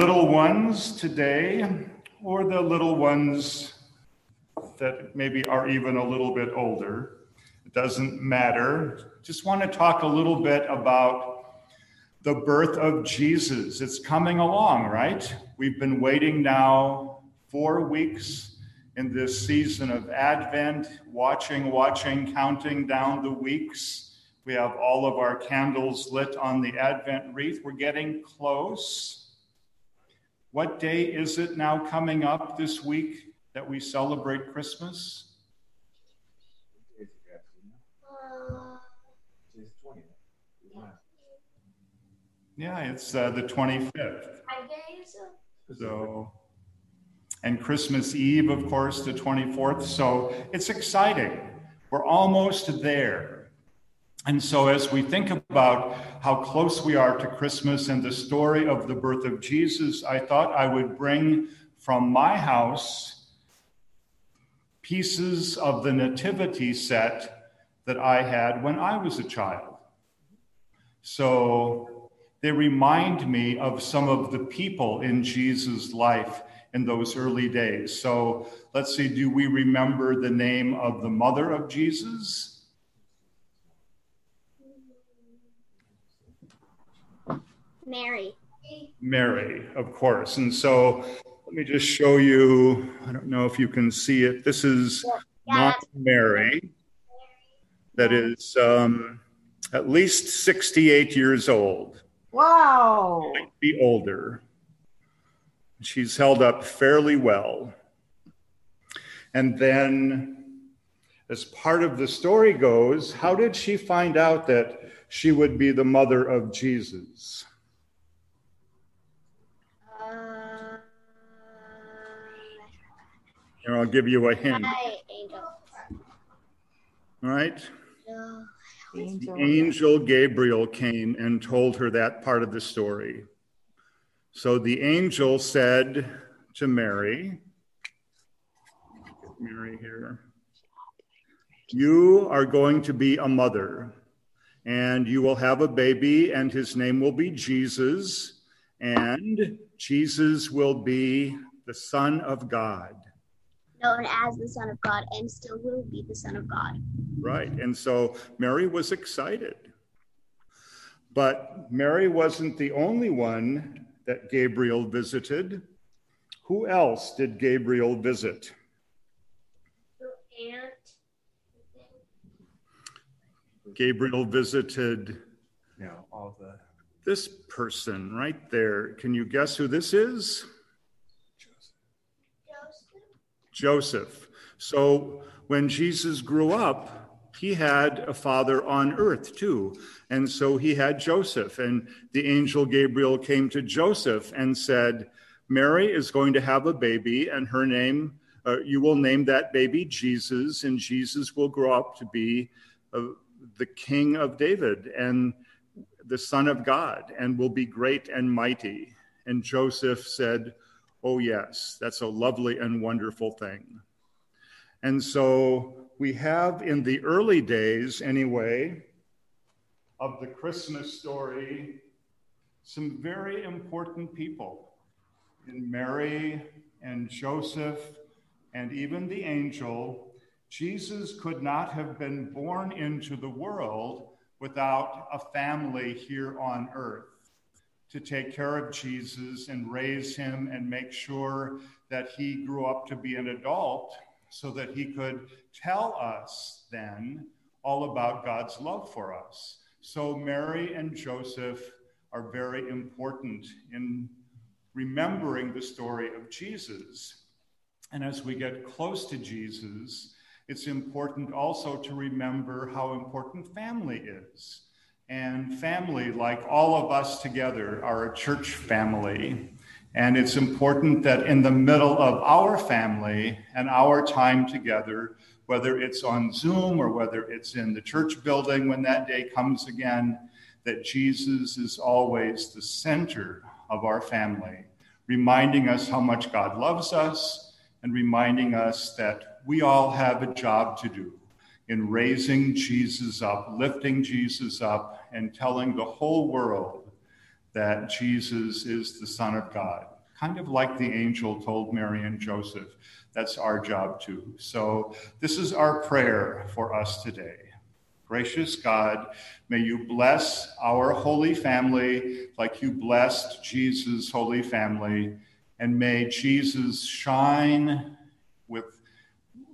little ones today, or the little ones that maybe are even a little bit older. It doesn't matter. Just want to talk a little bit about the birth of Jesus. It's coming along, right? We've been waiting now four weeks in this season of Advent, watching, watching, counting down the weeks. We have all of our candles lit on the Advent wreath. We're getting close. What day is it now coming up this week that we celebrate Christmas? Yeah, it's uh, the 25th. So, and Christmas Eve, of course, the 24th. So it's exciting. We're almost there. And so, as we think about how close we are to Christmas and the story of the birth of Jesus, I thought I would bring from my house pieces of the nativity set that I had when I was a child. So, they remind me of some of the people in Jesus' life in those early days. So, let's see, do we remember the name of the mother of Jesus? Mary. Mary, of course. And so let me just show you. I don't know if you can see it. This is yeah. not Mary, that is um, at least 68 years old. Wow. Might be older. She's held up fairly well. And then, as part of the story goes, how did she find out that she would be the mother of Jesus? Here, I'll give you a hint. Hi, angel. All right? Angel. The angel Gabriel came and told her that part of the story. So the angel said to Mary, Mary here, you are going to be a mother, and you will have a baby, and his name will be Jesus, and Jesus will be the Son of God known as the Son of God and still will be the Son of God. Right. And so Mary was excited. But Mary wasn't the only one that Gabriel visited. Who else did Gabriel visit? Her aunt. Gabriel visited yeah, all the this person right there. Can you guess who this is? Joseph. So when Jesus grew up, he had a father on earth too. And so he had Joseph. And the angel Gabriel came to Joseph and said, Mary is going to have a baby, and her name, uh, you will name that baby Jesus, and Jesus will grow up to be uh, the king of David and the son of God, and will be great and mighty. And Joseph said, Oh, yes, that's a lovely and wonderful thing. And so we have in the early days, anyway, of the Christmas story, some very important people in Mary and Joseph and even the angel. Jesus could not have been born into the world without a family here on earth to take care of Jesus and raise him and make sure that he grew up to be an adult so that he could tell us then all about God's love for us. So, Mary and Joseph are very important in remembering the story of Jesus. And as we get close to Jesus, it's important also to remember how important family is and family, like all of us together, are a church family. And it's important that in the middle of our family and our time together, whether it's on Zoom or whether it's in the church building when that day comes again, that Jesus is always the center of our family, reminding us how much God loves us and reminding us that we all have a job to do in raising Jesus up, lifting Jesus up, and telling the whole world that Jesus is the Son of God, kind of like the angel told Mary and Joseph. That's our job too. So, this is our prayer for us today. Gracious God, may you bless our holy family like you blessed Jesus' holy family, and may Jesus shine with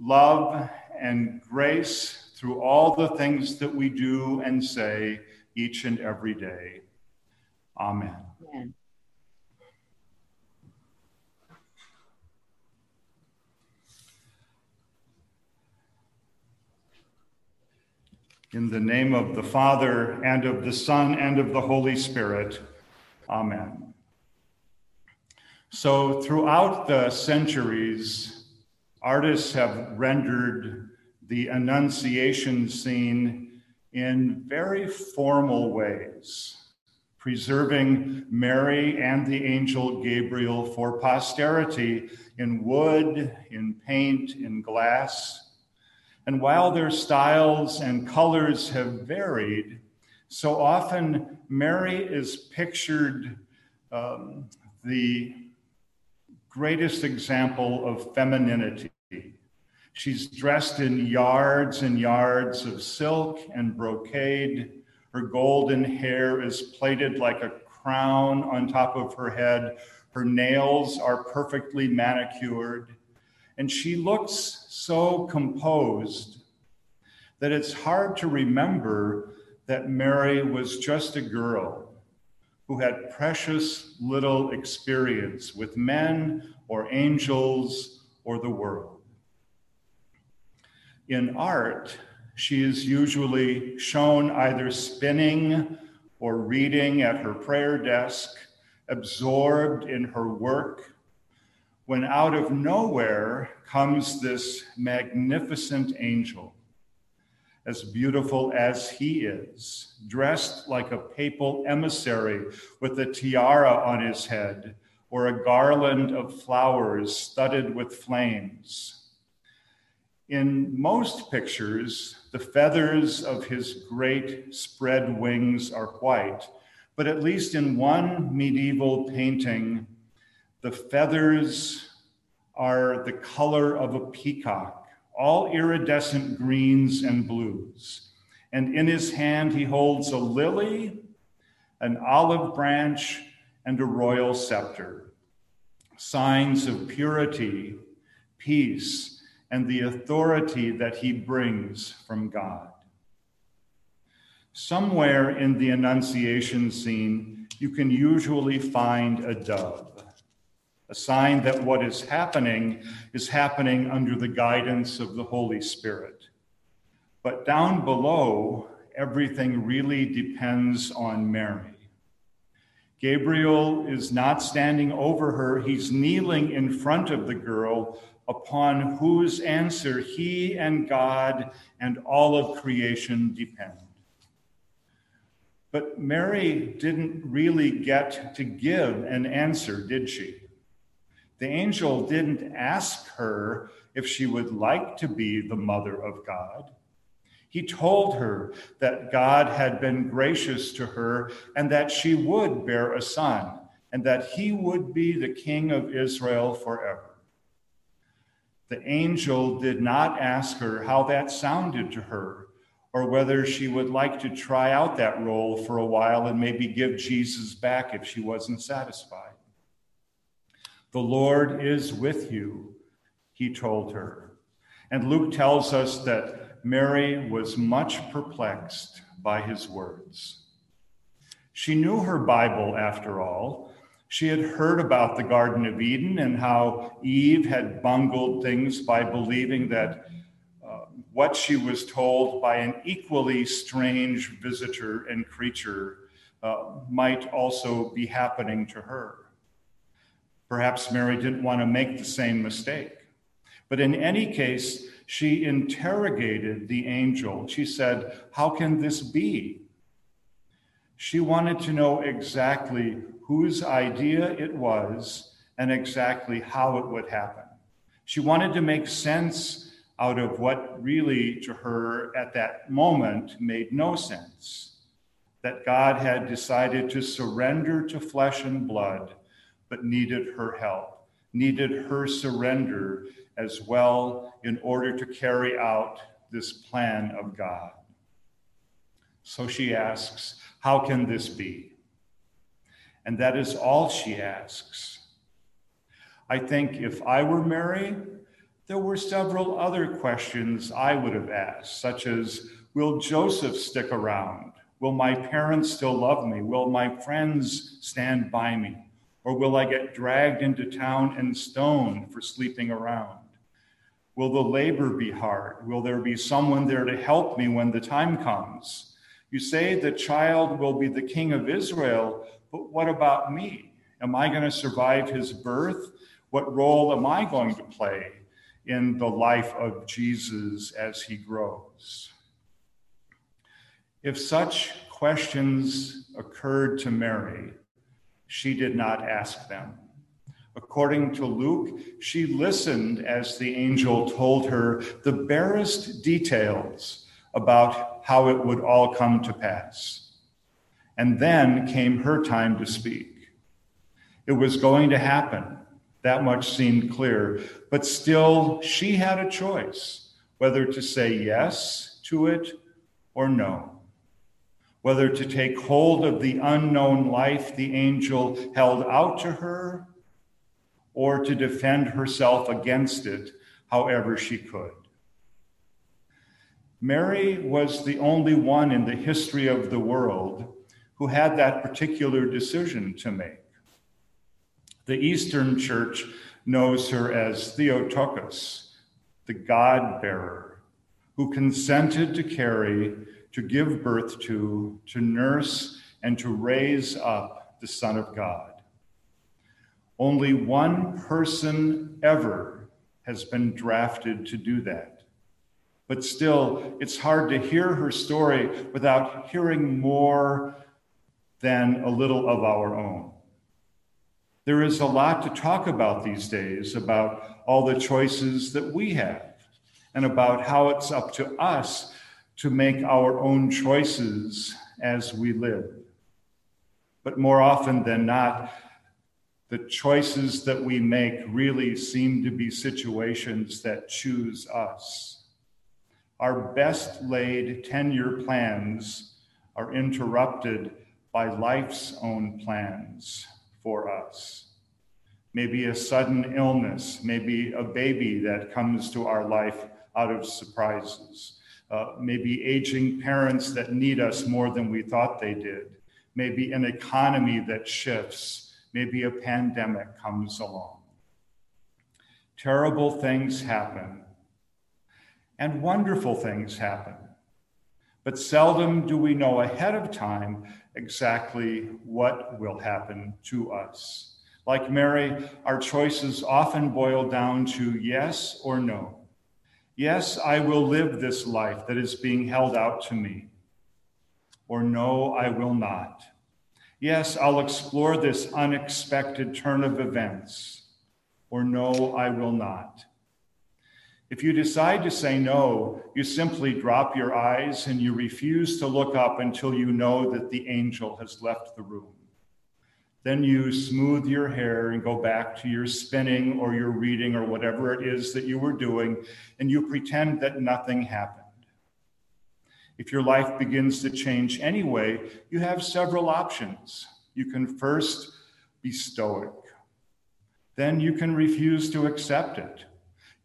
love and grace through all the things that we do and say each and every day. Amen. Amen. In the name of the Father, and of the Son, and of the Holy Spirit. Amen. So, throughout the centuries, artists have rendered the Annunciation scene in very formal ways, preserving Mary and the angel Gabriel for posterity in wood, in paint, in glass and while their styles and colors have varied, so often Mary is pictured um, the greatest example of femininity. She's dressed in yards and yards of silk and brocade. Her golden hair is plaited like a crown on top of her head. Her nails are perfectly manicured. And she looks so composed that it's hard to remember that Mary was just a girl who had precious little experience with men or angels or the world. In art, she is usually shown either spinning or reading at her prayer desk, absorbed in her work when out of nowhere comes this magnificent angel, as beautiful as he is, dressed like a papal emissary with a tiara on his head or a garland of flowers studded with flames. In most pictures, the feathers of his great spread wings are white, but at least in one medieval painting, the feathers are the color of a peacock, all iridescent greens and blues. And in his hand, he holds a lily, an olive branch, and a royal scepter, signs of purity, peace, and the authority that he brings from God. Somewhere in the Annunciation scene, you can usually find a dove a sign that what is happening is happening under the guidance of the Holy Spirit. But down below, everything really depends on Mary. Gabriel is not standing over her, he's kneeling in front of the girl, upon whose answer he and God and all of creation depend. But Mary didn't really get to give an answer, did she? The angel didn't ask her if she would like to be the mother of God. He told her that God had been gracious to her and that she would bear a son and that he would be the king of Israel forever. The angel did not ask her how that sounded to her or whether she would like to try out that role for a while and maybe give Jesus back if she wasn't satisfied. The Lord is with you, he told her. And Luke tells us that Mary was much perplexed by his words. She knew her Bible, after all. She had heard about the Garden of Eden and how Eve had bungled things by believing that uh, what she was told by an equally strange visitor and creature uh, might also be happening to her. Perhaps Mary didn't want to make the same mistake. But in any case, she interrogated the angel. She said, How can this be? She wanted to know exactly whose idea it was and exactly how it would happen. She wanted to make sense out of what really, to her at that moment, made no sense. that God had decided to surrender to flesh and blood, but needed her help, needed her surrender as well in order to carry out this plan of God. So she asks, How can this be? And that is all she asks. I think if I were Mary, there were several other questions I would have asked, such as Will Joseph stick around? Will my parents still love me? Will my friends stand by me? Or will I get dragged into town and stoned for sleeping around? Will the labor be hard? Will there be someone there to help me when the time comes? You say the child will be the king of Israel, but what about me? Am I going to survive his birth? What role am I going to play in the life of Jesus as he grows? If such questions occurred to Mary, she did not ask them. According to Luke, she listened as the angel told her the barest details about how it would all come to pass. And then came her time to speak. It was going to happen. That much seemed clear. But still, she had a choice whether to say yes to it or no whether to take hold of the unknown life the angel held out to her or to defend herself against it however she could. Mary was the only one in the history of the world who had that particular decision to make. The Eastern Church knows her as Theotokos, the God bearer, who consented to carry to give birth to, to nurse, and to raise up the Son of God. Only one person ever has been drafted to do that. But still, it's hard to hear her story without hearing more than a little of our own. There is a lot to talk about these days about all the choices that we have and about how it's up to us to make our own choices as we live. But more often than not, the choices that we make really seem to be situations that choose us. Our best laid 10 year plans are interrupted by life's own plans for us. Maybe a sudden illness, maybe a baby that comes to our life out of surprises uh, maybe aging parents that need us more than we thought they did, maybe an economy that shifts, maybe a pandemic comes along. Terrible things happen, and wonderful things happen. But seldom do we know ahead of time exactly what will happen to us. Like Mary, our choices often boil down to yes or no. Yes, I will live this life that is being held out to me. Or no, I will not. Yes, I'll explore this unexpected turn of events. Or no, I will not. If you decide to say no, you simply drop your eyes and you refuse to look up until you know that the angel has left the room. Then you smooth your hair and go back to your spinning or your reading or whatever it is that you were doing, and you pretend that nothing happened. If your life begins to change anyway, you have several options. You can first be stoic, then you can refuse to accept it.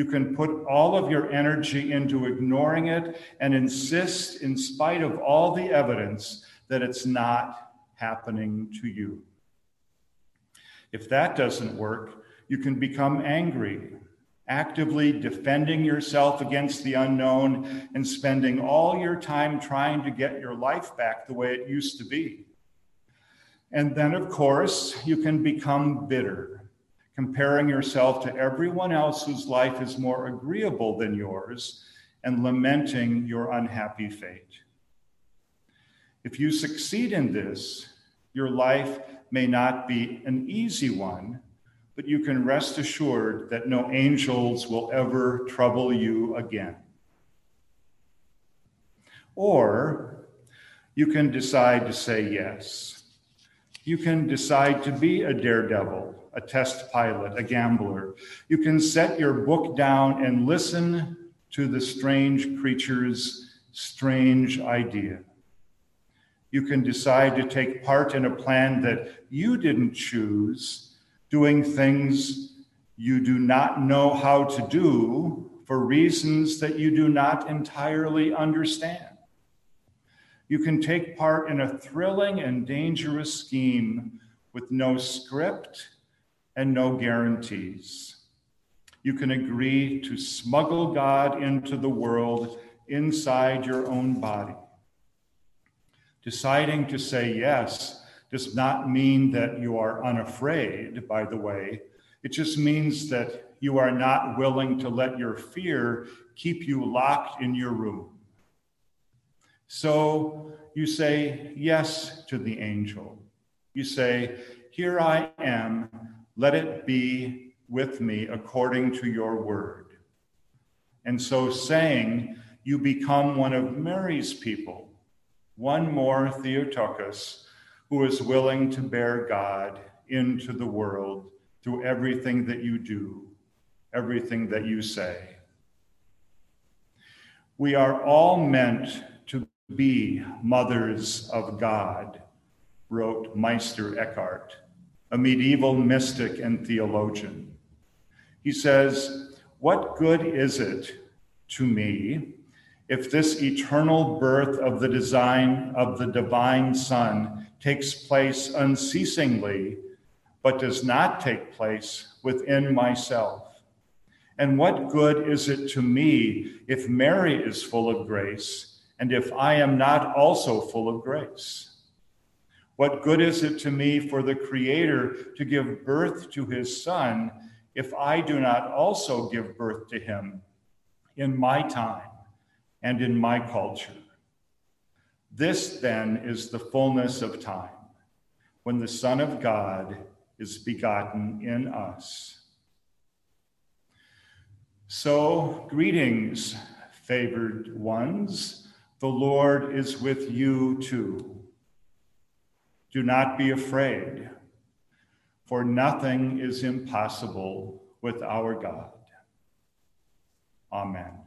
You can put all of your energy into ignoring it and insist, in spite of all the evidence, that it's not happening to you. If that doesn't work, you can become angry, actively defending yourself against the unknown and spending all your time trying to get your life back the way it used to be. And then, of course, you can become bitter, comparing yourself to everyone else whose life is more agreeable than yours and lamenting your unhappy fate. If you succeed in this, your life may not be an easy one, but you can rest assured that no angels will ever trouble you again. Or You can decide to say yes. You can decide to be a daredevil, a test pilot, a gambler. You can set your book down and listen to the strange creature's strange idea. You can decide to take part in a plan that you didn't choose, doing things you do not know how to do for reasons that you do not entirely understand. You can take part in a thrilling and dangerous scheme with no script and no guarantees. You can agree to smuggle God into the world inside your own body. Deciding to say yes does not mean that you are unafraid, by the way. It just means that you are not willing to let your fear keep you locked in your room. So you say yes to the angel. You say, Here I am, let it be with me according to your word. And so saying, you become one of Mary's people, one more Theotokos who is willing to bear God into the world through everything that you do, everything that you say. We are all meant to be mothers of God, wrote Meister Eckhart, a medieval mystic and theologian. He says, What good is it to me if this eternal birth of the design of the divine Son takes place unceasingly, but does not take place within myself? And what good is it to me if Mary is full of grace? and if I am not also full of grace? What good is it to me for the Creator to give birth to his Son if I do not also give birth to him in my time and in my culture? This then is the fullness of time when the Son of God is begotten in us. So, greetings, favored ones. The Lord is with you too. Do not be afraid, for nothing is impossible with our God. Amen.